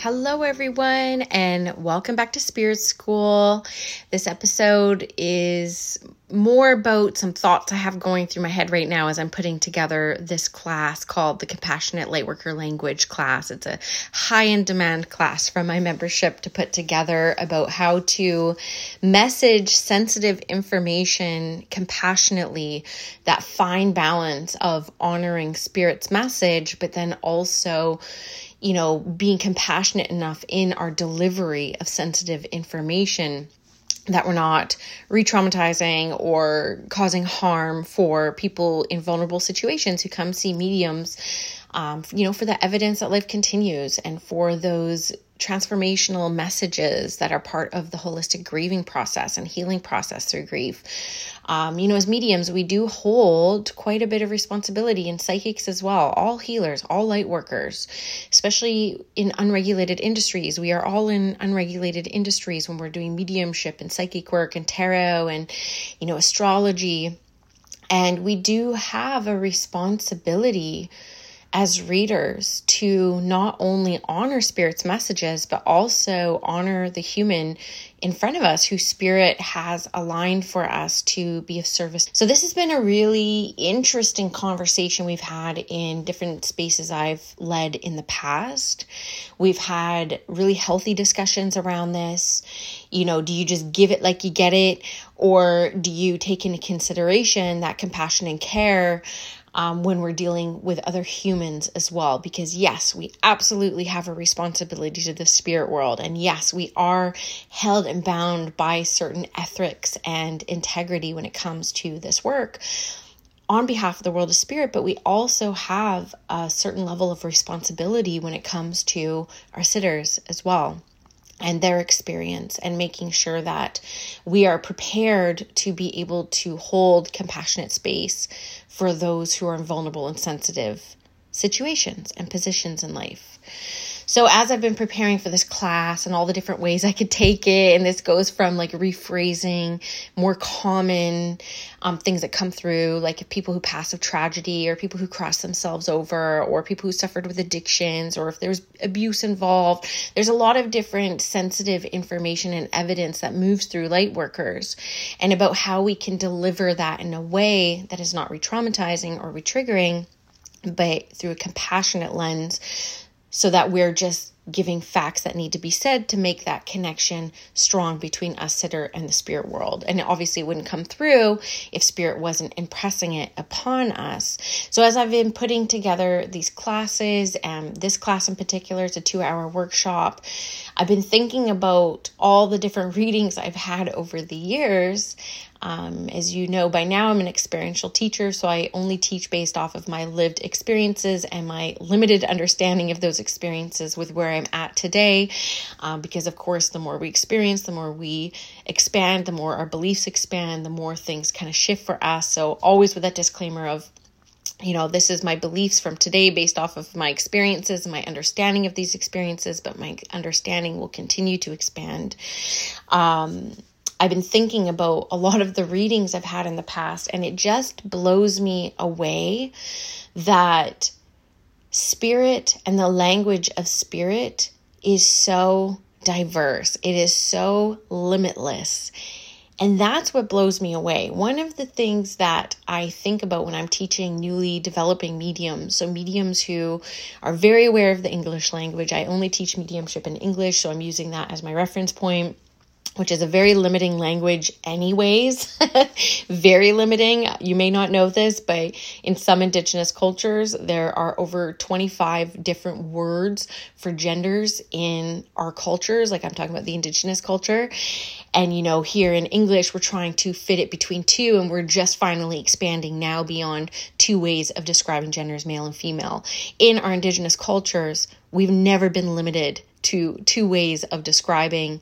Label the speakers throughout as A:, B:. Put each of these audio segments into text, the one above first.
A: Hello, everyone, and welcome back to Spirit School. This episode is more about some thoughts I have going through my head right now as I'm putting together this class called the Compassionate Lightworker Language class. It's a high in demand class from my membership to put together about how to message sensitive information compassionately, that fine balance of honoring Spirit's message, but then also you know, being compassionate enough in our delivery of sensitive information that we're not re traumatizing or causing harm for people in vulnerable situations who come see mediums, um, you know, for the evidence that life continues and for those transformational messages that are part of the holistic grieving process and healing process through grief. Um, you know, as mediums, we do hold quite a bit of responsibility, and psychics as well, all healers, all light workers, especially in unregulated industries. We are all in unregulated industries when we're doing mediumship and psychic work and tarot and, you know, astrology. And we do have a responsibility as readers to not only honor spirit's messages, but also honor the human in front of us who spirit has aligned for us to be of service. So this has been a really interesting conversation we've had in different spaces I've led in the past. We've had really healthy discussions around this. You know, do you just give it like you get it or do you take into consideration that compassion and care um, when we're dealing with other humans as well. Because, yes, we absolutely have a responsibility to the spirit world. And yes, we are held and bound by certain ethics and integrity when it comes to this work on behalf of the world of spirit, but we also have a certain level of responsibility when it comes to our sitters as well and their experience and making sure that we are prepared to be able to hold compassionate space for those who are in vulnerable and sensitive situations and positions in life. So as I've been preparing for this class and all the different ways I could take it, and this goes from like rephrasing more common um, things that come through, like people who pass of tragedy or people who cross themselves over or people who suffered with addictions or if there's abuse involved. There's a lot of different sensitive information and evidence that moves through light workers and about how we can deliver that in a way that is not re-traumatizing or re-triggering but through a compassionate lens so that we're just giving facts that need to be said to make that connection strong between us sitter and the spirit world. And it obviously wouldn't come through if spirit wasn't impressing it upon us. So as i've been putting together these classes and this class in particular is a two hour workshop i've been thinking about all the different readings i've had over the years um, as you know by now, I'm an experiential teacher, so I only teach based off of my lived experiences and my limited understanding of those experiences with where I'm at today. Um, because, of course, the more we experience, the more we expand, the more our beliefs expand, the more things kind of shift for us. So, always with that disclaimer of, you know, this is my beliefs from today based off of my experiences and my understanding of these experiences, but my understanding will continue to expand. Um, I've been thinking about a lot of the readings I've had in the past, and it just blows me away that spirit and the language of spirit is so diverse, it is so limitless. And that's what blows me away. One of the things that I think about when I'm teaching newly developing mediums, so mediums who are very aware of the English language, I only teach mediumship in English, so I'm using that as my reference point which is a very limiting language, anyways. very limiting. You may not know this, but in some indigenous cultures, there are over 25 different words for genders in our cultures. Like I'm talking about the indigenous culture. And, you know, here in English, we're trying to fit it between two, and we're just finally expanding now beyond two ways of describing genders, male and female. In our indigenous cultures, we've never been limited to two ways of describing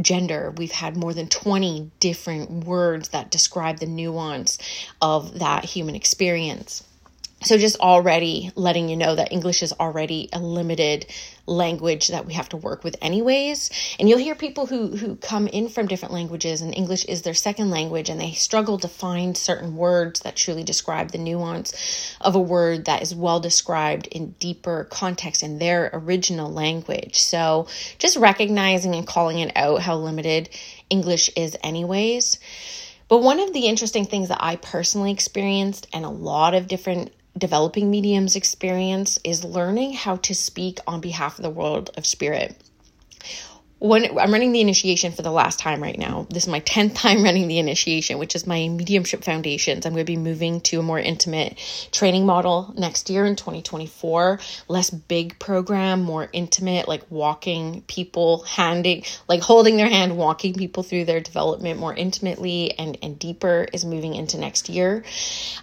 A: gender. We've had more than 20 different words that describe the nuance of that human experience. So, just already letting you know that English is already a limited language that we have to work with, anyways. And you'll hear people who, who come in from different languages, and English is their second language, and they struggle to find certain words that truly describe the nuance of a word that is well described in deeper context in their original language. So, just recognizing and calling it out how limited English is, anyways. But one of the interesting things that I personally experienced, and a lot of different developing mediums experience is learning how to speak on behalf of the world of spirit when I'm running the initiation for the last time right now. This is my 10th time running the initiation, which is my mediumship foundations. I'm going to be moving to a more intimate training model next year in 2024. Less big program, more intimate, like walking people, handing, like holding their hand, walking people through their development more intimately and, and deeper is moving into next year.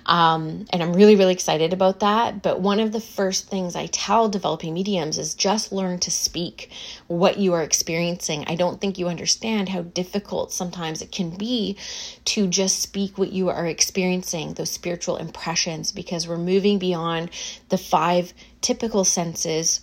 A: Um, and I'm really, really excited about that. But one of the first things I tell developing mediums is just learn to speak what you are experiencing. I don't think you understand how difficult sometimes it can be to just speak what you are experiencing, those spiritual impressions, because we're moving beyond the five typical senses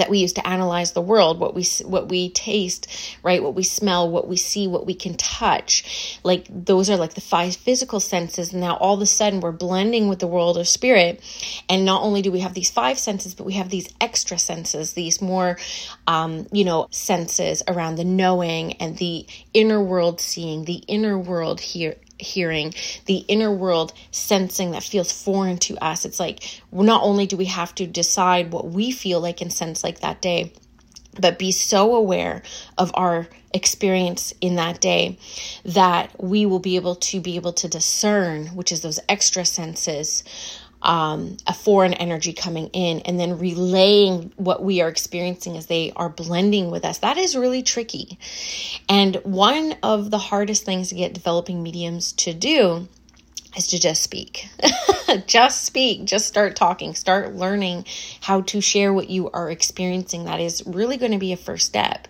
A: that we use to analyze the world what we what we taste right? What we smell what we see what we can touch. Like those are like the five physical senses. And now all of a sudden we're blending with the world of spirit. And not only do we have these five senses but we have these extra senses these more um, you know senses around the knowing and the inner world seeing the inner world here hearing, the inner world sensing that feels foreign to us. It's like not only do we have to decide what we feel like and sense like that day, but be so aware of our experience in that day that we will be able to be able to discern, which is those extra senses um, a foreign energy coming in and then relaying what we are experiencing as they are blending with us. That is really tricky. And one of the hardest things to get developing mediums to do is to just speak. just speak, just start talking, start learning how to share what you are experiencing. That is really going to be a first step.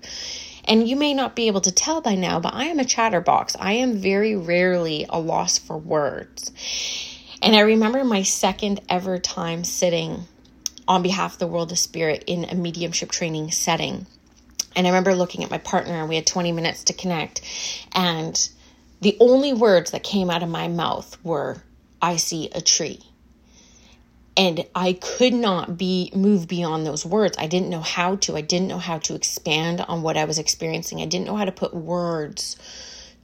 A: And you may not be able to tell by now, but I am a chatterbox. I am very rarely a loss for words. And I remember my second ever time sitting on behalf of the world of spirit in a mediumship training setting. And I remember looking at my partner, and we had 20 minutes to connect. And the only words that came out of my mouth were, I see a tree. And I could not be moved beyond those words. I didn't know how to. I didn't know how to expand on what I was experiencing. I didn't know how to put words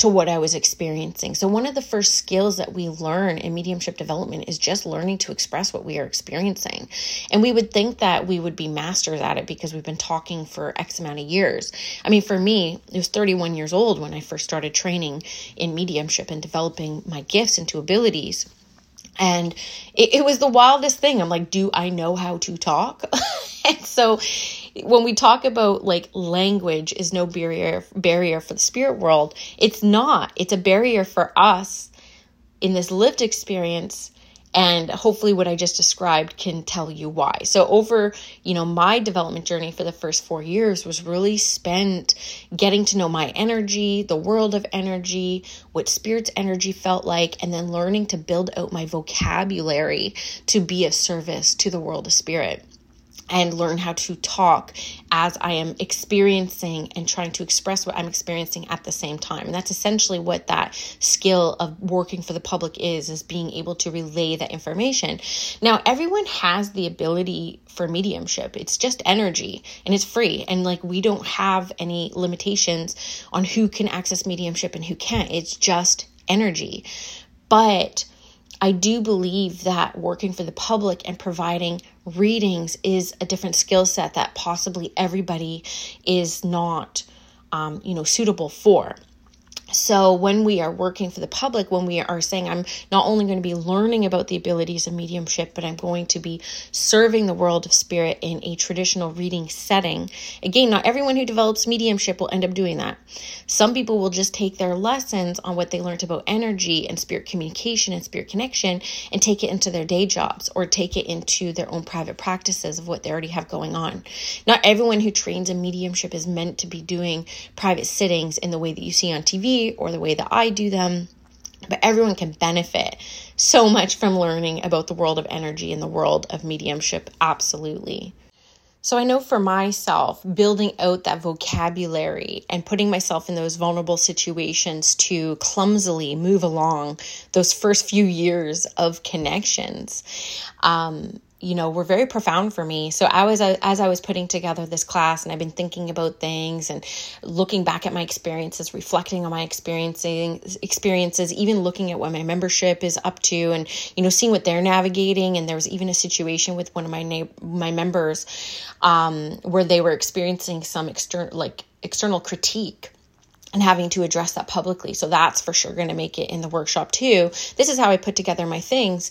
A: to what I was experiencing. So, one of the first skills that we learn in mediumship development is just learning to express what we are experiencing. And we would think that we would be masters at it because we've been talking for X amount of years. I mean, for me, it was 31 years old when I first started training in mediumship and developing my gifts into abilities. And it, it was the wildest thing. I'm like, do I know how to talk? and so when we talk about like language is no barrier barrier for the spirit world, it's not. It's a barrier for us in this lived experience and hopefully what i just described can tell you why so over you know my development journey for the first 4 years was really spent getting to know my energy the world of energy what spirit's energy felt like and then learning to build out my vocabulary to be of service to the world of spirit and learn how to talk as I am experiencing and trying to express what I'm experiencing at the same time. And that's essentially what that skill of working for the public is is being able to relay that information. Now, everyone has the ability for mediumship. It's just energy and it's free and like we don't have any limitations on who can access mediumship and who can't. It's just energy. But I do believe that working for the public and providing readings is a different skill set that possibly everybody is not, um, you know, suitable for. So, when we are working for the public, when we are saying, I'm not only going to be learning about the abilities of mediumship, but I'm going to be serving the world of spirit in a traditional reading setting. Again, not everyone who develops mediumship will end up doing that. Some people will just take their lessons on what they learned about energy and spirit communication and spirit connection and take it into their day jobs or take it into their own private practices of what they already have going on. Not everyone who trains in mediumship is meant to be doing private sittings in the way that you see on TV or the way that I do them, but everyone can benefit so much from learning about the world of energy and the world of mediumship. Absolutely. So I know for myself, building out that vocabulary and putting myself in those vulnerable situations to clumsily move along those first few years of connections um, you know were very profound for me. So i was as i was putting together this class and i've been thinking about things and looking back at my experiences reflecting on my experiencing experiences even looking at what my membership is up to and you know seeing what they're navigating. And there was even a situation with one of my na- my members um, where they were experiencing some external like external critique and having to address that publicly. So that's for sure going to make it in the workshop too. This is how I put together my things.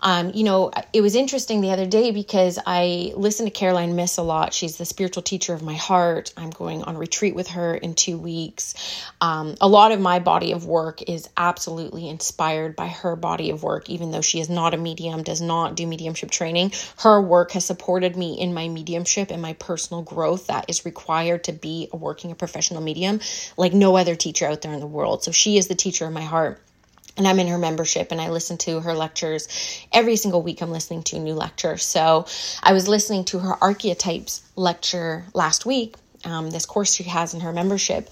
A: Um, you know, it was interesting the other day because I listened to Caroline Myss a lot. She's the spiritual teacher of my heart. I'm going on retreat with her in two weeks. Um, a lot of my body of work is absolutely inspired by her body of work, even though she is not a medium, does not do mediumship training. Her work has supported me in my mediumship and my personal growth that is required to be a working a professional medium. Like no other teacher out there in the world. So she is the teacher of my heart. And I'm in her membership and I listen to her lectures every single week. I'm listening to a new lecture. So I was listening to her archetypes lecture last week um, this course she has in her membership.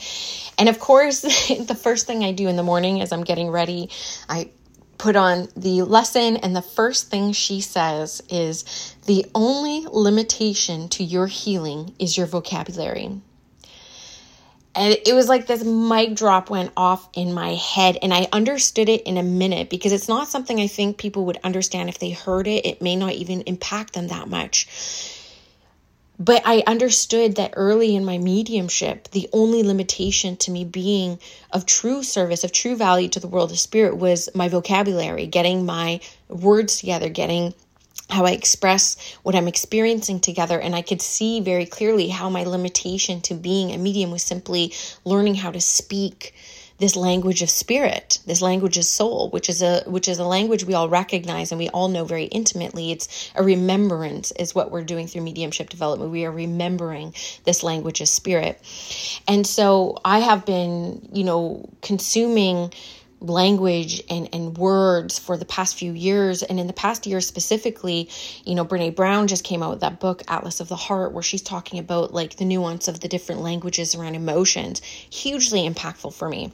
A: And of course, the first thing I do in the morning as I'm getting ready, I put on the lesson, and the first thing she says is the only limitation to your healing is your vocabulary. And it was like this mic drop went off in my head, and I understood it in a minute because it's not something I think people would understand if they heard it. It may not even impact them that much. But I understood that early in my mediumship, the only limitation to me being of true service, of true value to the world of spirit was my vocabulary, getting my words together, getting how I express what I'm experiencing together. And I could see very clearly how my limitation to being a medium was simply learning how to speak this language of spirit this language of soul which is a which is a language we all recognize and we all know very intimately it's a remembrance is what we're doing through mediumship development we are remembering this language of spirit and so i have been you know consuming language and, and words for the past few years. And in the past year specifically, you know, Brene Brown just came out with that book, Atlas of the Heart, where she's talking about like the nuance of the different languages around emotions. Hugely impactful for me.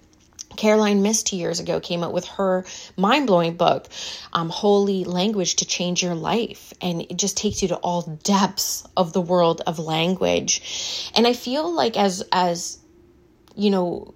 A: Caroline Myss years ago came out with her mind blowing book, um, Holy Language to Change Your Life. And it just takes you to all depths of the world of language. And I feel like as, as, you know,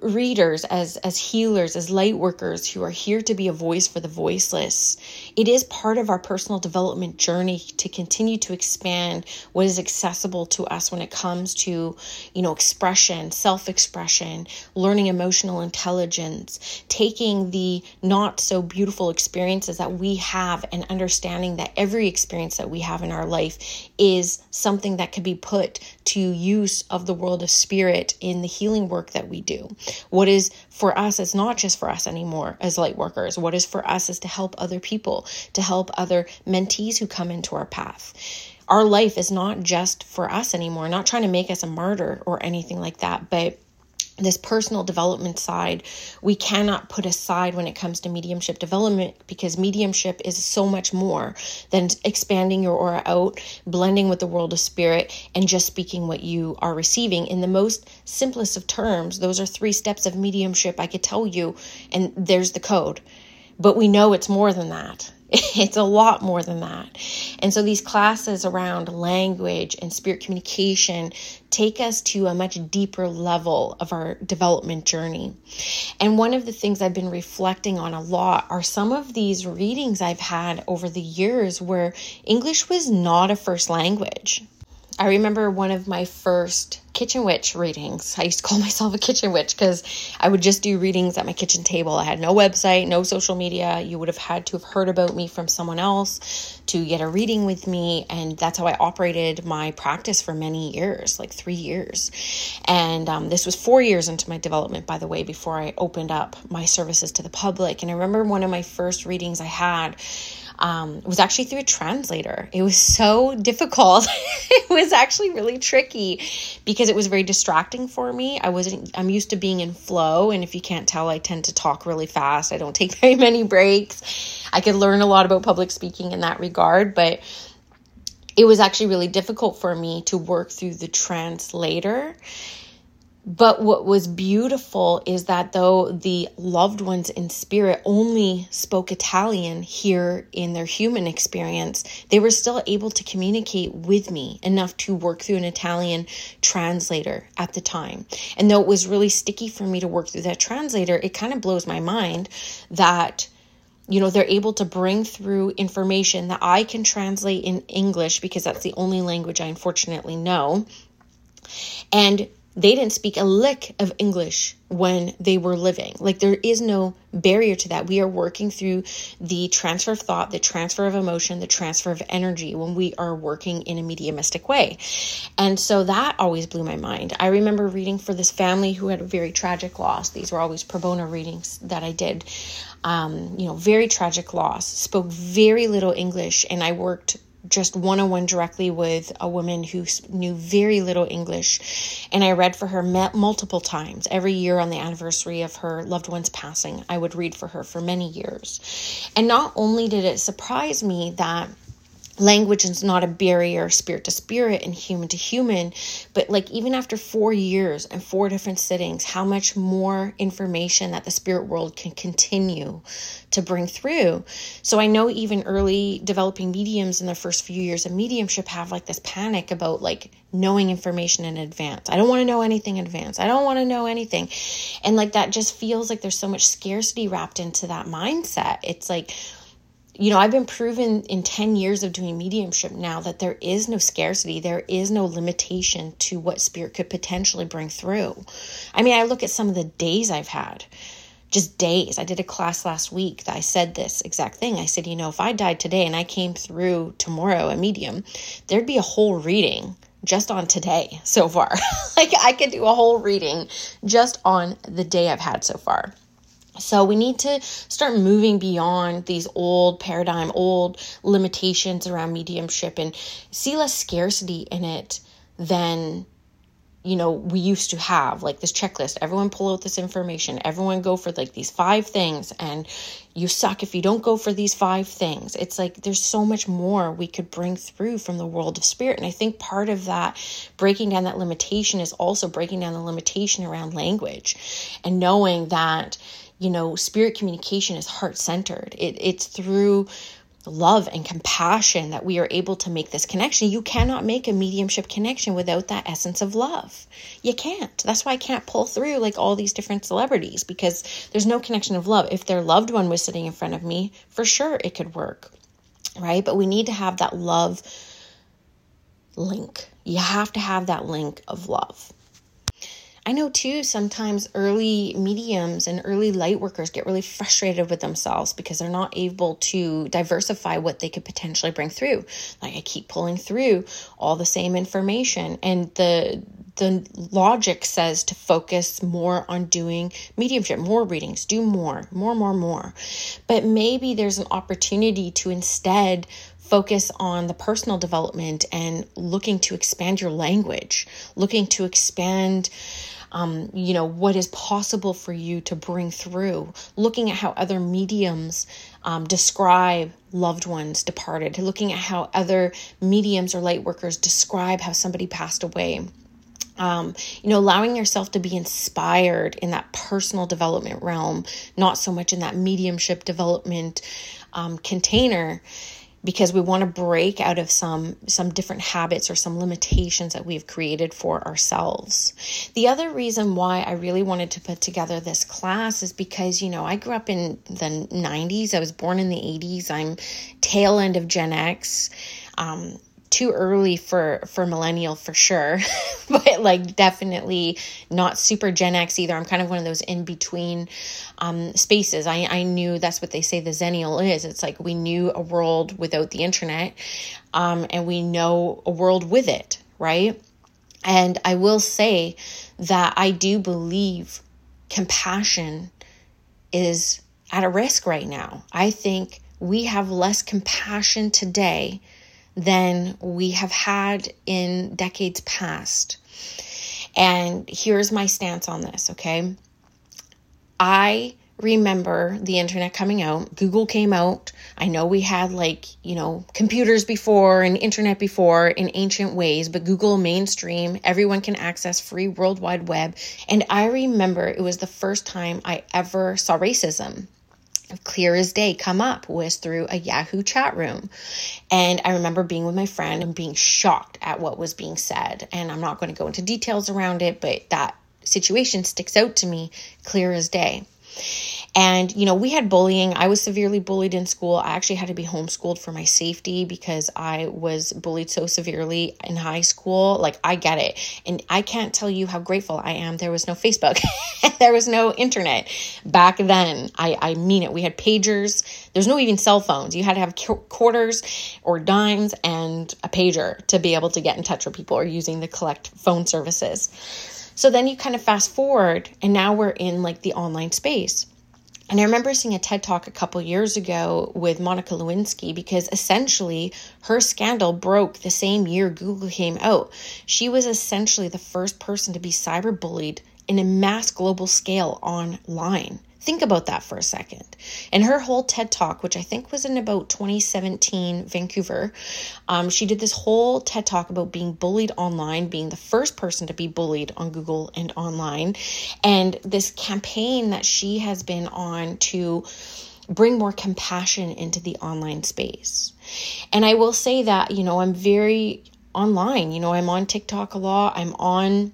A: readers as as healers as light workers who are here to be a voice for the voiceless it is part of our personal development journey to continue to expand what is accessible to us when it comes to you know expression self-expression learning emotional intelligence taking the not so beautiful experiences that we have and understanding that every experience that we have in our life is something that could be put to use of the world of spirit in the healing work that we do what is for us is not just for us anymore as light workers. What is for us is to help other people, to help other mentees who come into our path. Our life is not just for us anymore, not trying to make us a martyr or anything like that, but this personal development side we cannot put aside when it comes to mediumship development because mediumship is so much more than expanding your aura out blending with the world of spirit and just speaking what you are receiving. In the most simplest of terms those are three steps of mediumship i could tell you and there's the code. But we know it's more than that It's a lot more than that. And so these classes around language and spirit communication take us to a much deeper level of our development journey. And one of the things I've been reflecting on a lot are some of these readings I've had over the years where English was not a first language. I remember one of my first kitchen witch readings. I used to call myself a kitchen witch because I would just do readings at my kitchen table. I had no website, no social media. You would have had to have heard about me from someone else to get a reading with me. And that's how I operated my practice for many years like three years. And um, this was four years into my development, by the way, before I opened up my services to the public. And I remember one of my first readings I had um, it was actually through a translator. It was so difficult. it was actually really tricky because it was very distracting for me. I wasn't, I'm used to being in flow. And if you can't tell, I tend to talk really fast. I don't take very many breaks. I could learn a lot about public speaking in that regard, but it was actually really difficult for me to work through the translator but what was beautiful is that though the loved ones in spirit only spoke Italian here in their human experience, they were still able to communicate with me enough to work through an Italian translator at the time. And though it was really sticky for me to work through that translator, it kind of blows my mind that you know they're able to bring through information that I can translate in English because that's the only language I unfortunately know. And they didn't speak a lick of English when they were living. Like there is no barrier to that. We are working through the transfer of thought, the transfer of emotion, the transfer of energy when we are working in a mediumistic way. And so that always blew my mind. I remember reading for this family who had a very tragic loss. These were always pro bono readings that I did. Um, you know, very tragic loss, spoke very little English, and I worked just one on one directly with a woman who knew very little English. And I read for her multiple times. Every year on the anniversary of her loved one's passing, I would read for her for many years. And not only did it surprise me that language is not a barrier spirit to spirit and human to human but like even after 4 years and four different sittings how much more information that the spirit world can continue to bring through. So i know even early developing mediums in their first few years of mediumship have like this panic about like knowing information in advance. I don't want to know anything in advance. I don't want to know anything. And like that just feels like there's so much scarcity wrapped into that mindset. It's like you know, I've been proven in 10 years of doing mediumship now that there is no scarcity, there is no limitation to what spirit could potentially bring through. I mean, I look at some of the days I've had, just days. I did a class last week that I said this exact thing. I said, you know, if I died today and I came through tomorrow a medium, there'd be a whole reading just on today so far. like I could do a whole reading just on the day I've had so far. So we need to start moving beyond these old paradigm, old limitations around mediumship and see less scarcity in it than you know we used to have like this checklist. Everyone pull out this information. Everyone go for like these five things and you suck if you don't go for these five things. It's like there's so much more we could bring through from the world of spirit. And i think part of that breaking down that limitation is also breaking down the limitation around language and knowing that you know, spirit communication is heart centered. It, it's through love and compassion that we are able to make this connection. You cannot make a mediumship connection without that essence of love. You can't. That's why I can't pull through like all these different celebrities because there's no connection of love. If their loved one was sitting in front of me, for sure it could work. Right? But we need to have that love link. You have to have that link of love. I know too, sometimes early mediums and early light workers get really frustrated with themselves because they're not able to diversify what they could potentially bring through. Like I keep pulling through all the same information and the the logic says to focus more on doing mediumship, more readings, do more, more, more, more. But maybe there's an opportunity to instead focus on the personal development and looking to expand your language, looking to expand um, you know, what is possible for you to bring through, looking at how other mediums um, describe loved ones departed, looking at how other mediums or light workers describe how somebody passed away. Um, you know, allowing yourself to be inspired in that personal development realm, not so much in that mediumship development um, container because we want to break out of some some different habits or some limitations that we've created for ourselves. The other reason why I really wanted to put together this class is because, you know, I grew up in the 90s. I was born in the 80s. I'm tail end of Gen X. Um, too early for for millennial for sure but like definitely not super gen x either. I'm kind of one of those in between um, spaces. I, I knew that's what they say the xennial is. It's like we knew a world without the internet um, and we know a world with it right? And i will say that i do believe compassion is at a risk right now. I think we have less compassion today than we have had in decades past. And here's my stance on this, okay? I remember the internet coming out. Google came out. I know we had like, you know, computers before and internet before in ancient ways, but Google mainstream, everyone can access free World Wide Web. And I remember it was the first time I ever saw racism clear as day come up was through a Yahoo chat room. And I remember being with my friend and being shocked at what was being said. And I'm not going to go into details around it, but that situation sticks out to me clear as day. And, you know, we had bullying. I was severely bullied in school. I actually had to be homeschooled for my safety because I was bullied so severely in high school. Like, I get it. And I can't tell you how grateful I am. There was no Facebook, there was no internet back then. I, I mean it. We had pagers. There's no even cell phones. You had to have quarters or dimes and a pager to be able to get in touch with people or using the collect phone services. So then you kind of fast forward, and now we're in like the online space. And I remember seeing a TED talk a couple years ago with Monica Lewinsky because essentially her scandal broke the same year Google came out. She was essentially the first person to be cyberbullied in a mass global scale online. Think about that for a second. And her whole TED talk, which I think was in about 2017 Vancouver, um, she did this whole TED talk about being bullied online, being the first person to be bullied on Google and online, and this campaign that she has been on to bring more compassion into the online space. And I will say that, you know, I'm very online. You know, I'm on TikTok a lot. I'm on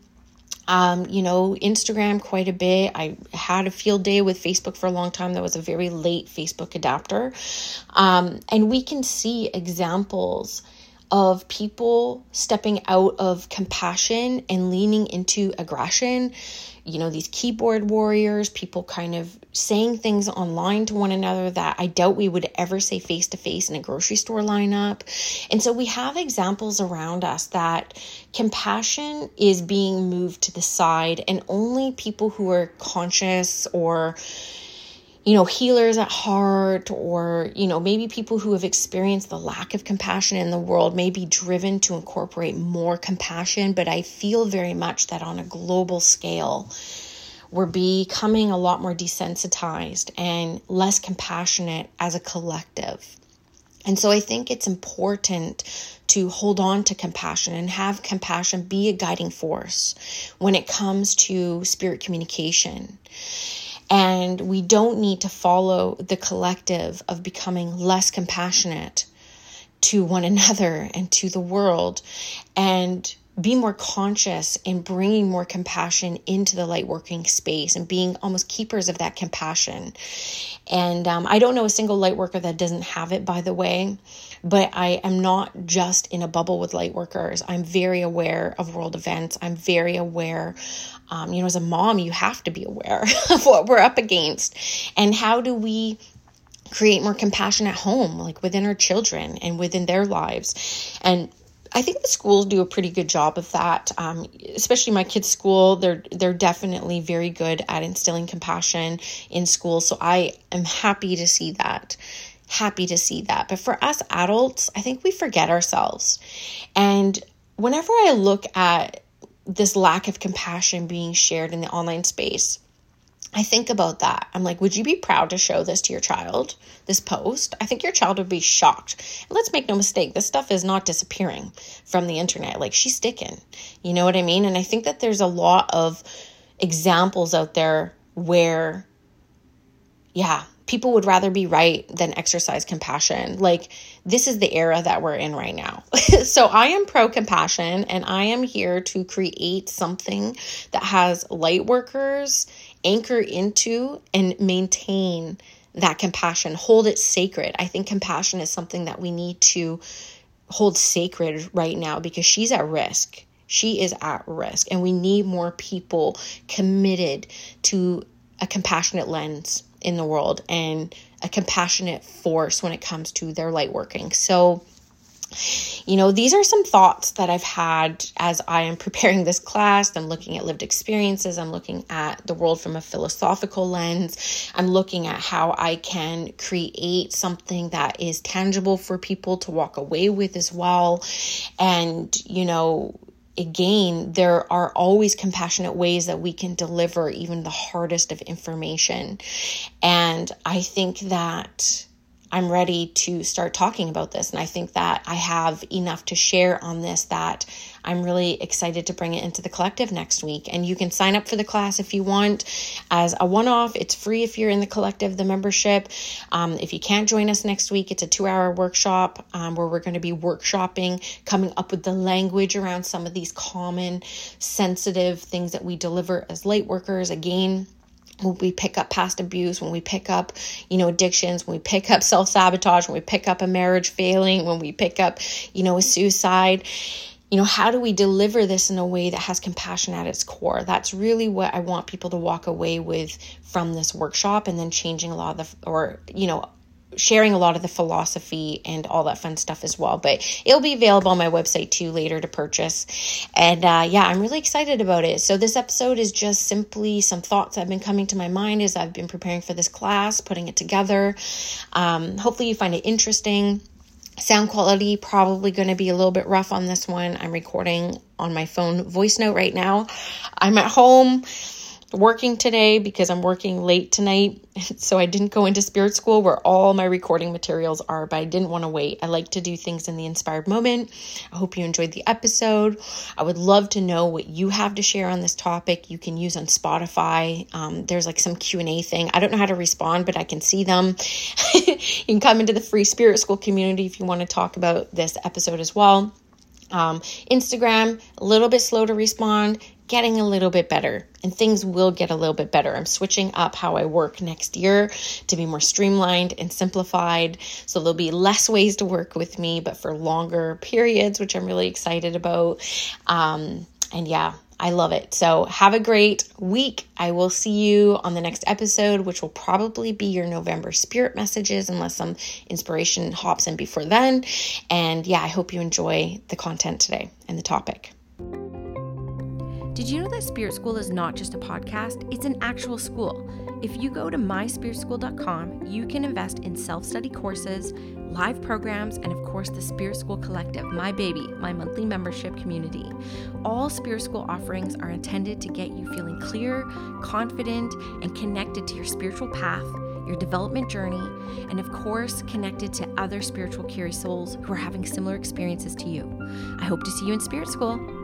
A: um, you know, Instagram quite a bit. I had a field day with Facebook for a long time. That was a very late Facebook adapter. Um, and we can see examples of people stepping out of compassion and leaning into aggression you know, these keyboard warriors, people kind of saying things online to one another that I doubt we would ever say face to face in a grocery store lineup. And so we have examples around us that compassion is being moved to the side, and only people who are conscious or you know, healers at heart, or, you know, maybe people who have experienced the lack of compassion in the world may be driven to incorporate more compassion. But I feel very much that on a global scale, we're becoming a lot more desensitized and less compassionate as a collective. And so I think it's important to hold on to compassion and have compassion be a guiding force when it comes to spirit communication. And we don't need to follow the collective of becoming less compassionate to one another and to the world and be more conscious in bringing more compassion into the light working space and being almost keepers of that compassion. And um, I don't know a single light worker that doesn't have it, by the way, but I am not just in a bubble with light workers. I'm very aware of world events. I'm very aware um, you know, as a mom, you have to be aware of what we're up against. And how do we create more compassion at home, like within our children and within their lives? And I think the schools do a pretty good job of that. Um, especially my kids' school, they're they're definitely very good at instilling compassion in school. So I am happy to see that. Happy to see that. But for us adults, I think we forget ourselves. And whenever I look at this lack of compassion being shared in the online space. I think about that. I'm like, would you be proud to show this to your child, this post? I think your child would be shocked. Let's make no mistake, this stuff is not disappearing from the internet. Like, she's sticking. You know what I mean? And I think that there's a lot of examples out there where, yeah, people would rather be right than exercise compassion. Like, this is the era that we're in right now. so, I am pro compassion and I am here to create something that has light workers anchor into and maintain that compassion, hold it sacred. I think compassion is something that we need to hold sacred right now because she's at risk. She is at risk, and we need more people committed to a compassionate lens in the world and a compassionate force when it comes to their light working. So, you know, these are some thoughts that I've had as I am preparing this class. I'm looking at lived experiences. I'm looking at the world from a philosophical lens. I'm looking at how I can create something that is tangible for people to walk away with as well. And, you know, again, there are always compassionate ways that we can deliver even the hardest of information. And I think that I'm ready to start talking about this. And I think that I have enough to share on this that I'm really excited to bring it into the collective next week. And you can sign up for the class if you want as a one off. It's free if you're in the collective, the membership. Um, if you can't join us next week, it's a two hour workshop um, where we're going to be workshopping, coming up with the language around some of these common sensitive things that we deliver as light workers. Again, when we pick up past abuse, when we pick up, you know, addictions, when we pick up self sabotage, when we pick up a marriage failing, when we pick up, you know, a suicide, you know, how do we deliver this in a way that has compassion at its core? That's really what I want people to walk away with from this workshop and then changing a lot of the, or, you know, sharing a lot of the philosophy and all that fun stuff as well. But it'll be available on my website too later to purchase. And uh, yeah, I'm really excited about it. So this episode is just simply some thoughts that have been coming to my mind as I've been preparing for this class, putting it together. Um, hopefully, you find it interesting. Sound quality probably going to be a little bit rough on this one. I'm recording on my phone voice note right now. I'm at home working today because I'm working late tonight. So I didn't go into spirit school where all my recording materials are, but I didn't want to wait. I like to do things in the inspired moment. I hope you enjoyed the episode. I would love to know what you have to share on this topic. You can use on Spotify. Um, there's like some Q&A thing. I don't know how to respond, but I can see them. you can come into the free spirit school community if you want to talk about this episode as well. Um, Instagram, a little bit slow to respond getting a little bit better and things will get a little bit better. I'm switching up how I work next year to be more streamlined and simplified. So there'll be less ways to work with me, but for longer periods, which I'm really excited about. Um, and yeah, I love it. So have a great week. I will see you on the next episode, which will probably be your November spirit messages, unless some inspiration hops in before then. And yeah, I hope you enjoy the content today and the topic.
B: Did you know that Spirit School is not just a podcast? It's an actual school. If you go to myspiritschool.com, you can invest in self study courses, live programs, and of course, the Spirit School Collective, my baby, my monthly membership community. All Spirit School offerings are intended to get you feeling clear, confident, and connected to your spiritual path your development journey, and of course, connected to other spiritual curious souls who are having similar experiences to you. I hope to see you in Spirit School.